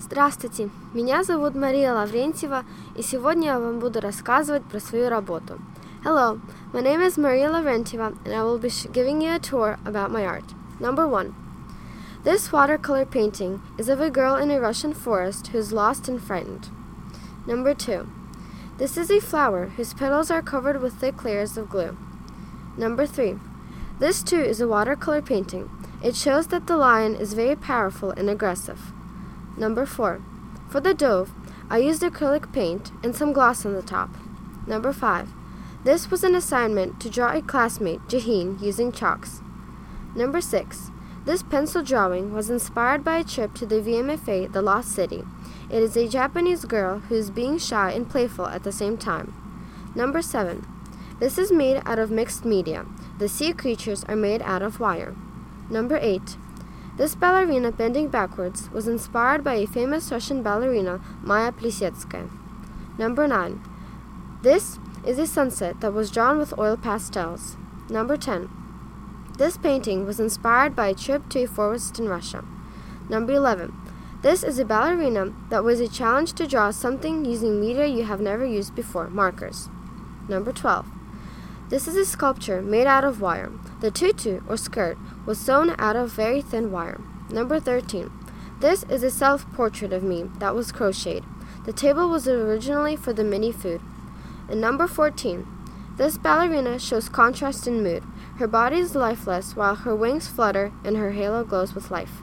Здравствуйте, меня зовут Мария Лаврентьева, и сегодня я вам буду рассказывать про свою работу. Hello, my name is Maria Lavrentieva, and I will be giving you a tour about my art. Number one. This watercolor painting is of a girl in a Russian forest who is lost and frightened. Number two. This is a flower whose petals are covered with thick layers of glue. Number three. This too is a watercolor painting. It shows that the lion is very powerful and aggressive. Number 4. For the dove, I used acrylic paint and some gloss on the top. Number 5. This was an assignment to draw a classmate, Jaheen, using chalks. Number 6. This pencil drawing was inspired by a trip to the VMFA, the Lost City. It is a Japanese girl who is being shy and playful at the same time. Number 7. This is made out of mixed media. The sea creatures are made out of wire. Number 8. This ballerina bending backwards was inspired by a famous Russian ballerina, Maya Plisetskaya. Number 9. This is a sunset that was drawn with oil pastels. Number 10. This painting was inspired by a trip to a forest in Russia. Number 11. This is a ballerina that was a challenge to draw something using media you have never used before, markers. Number 12. This is a sculpture made out of wire. The tutu, or skirt, was sewn out of very thin wire. Number 13. This is a self portrait of me that was crocheted. The table was originally for the mini food. And number 14. This ballerina shows contrast in mood. Her body is lifeless while her wings flutter and her halo glows with life.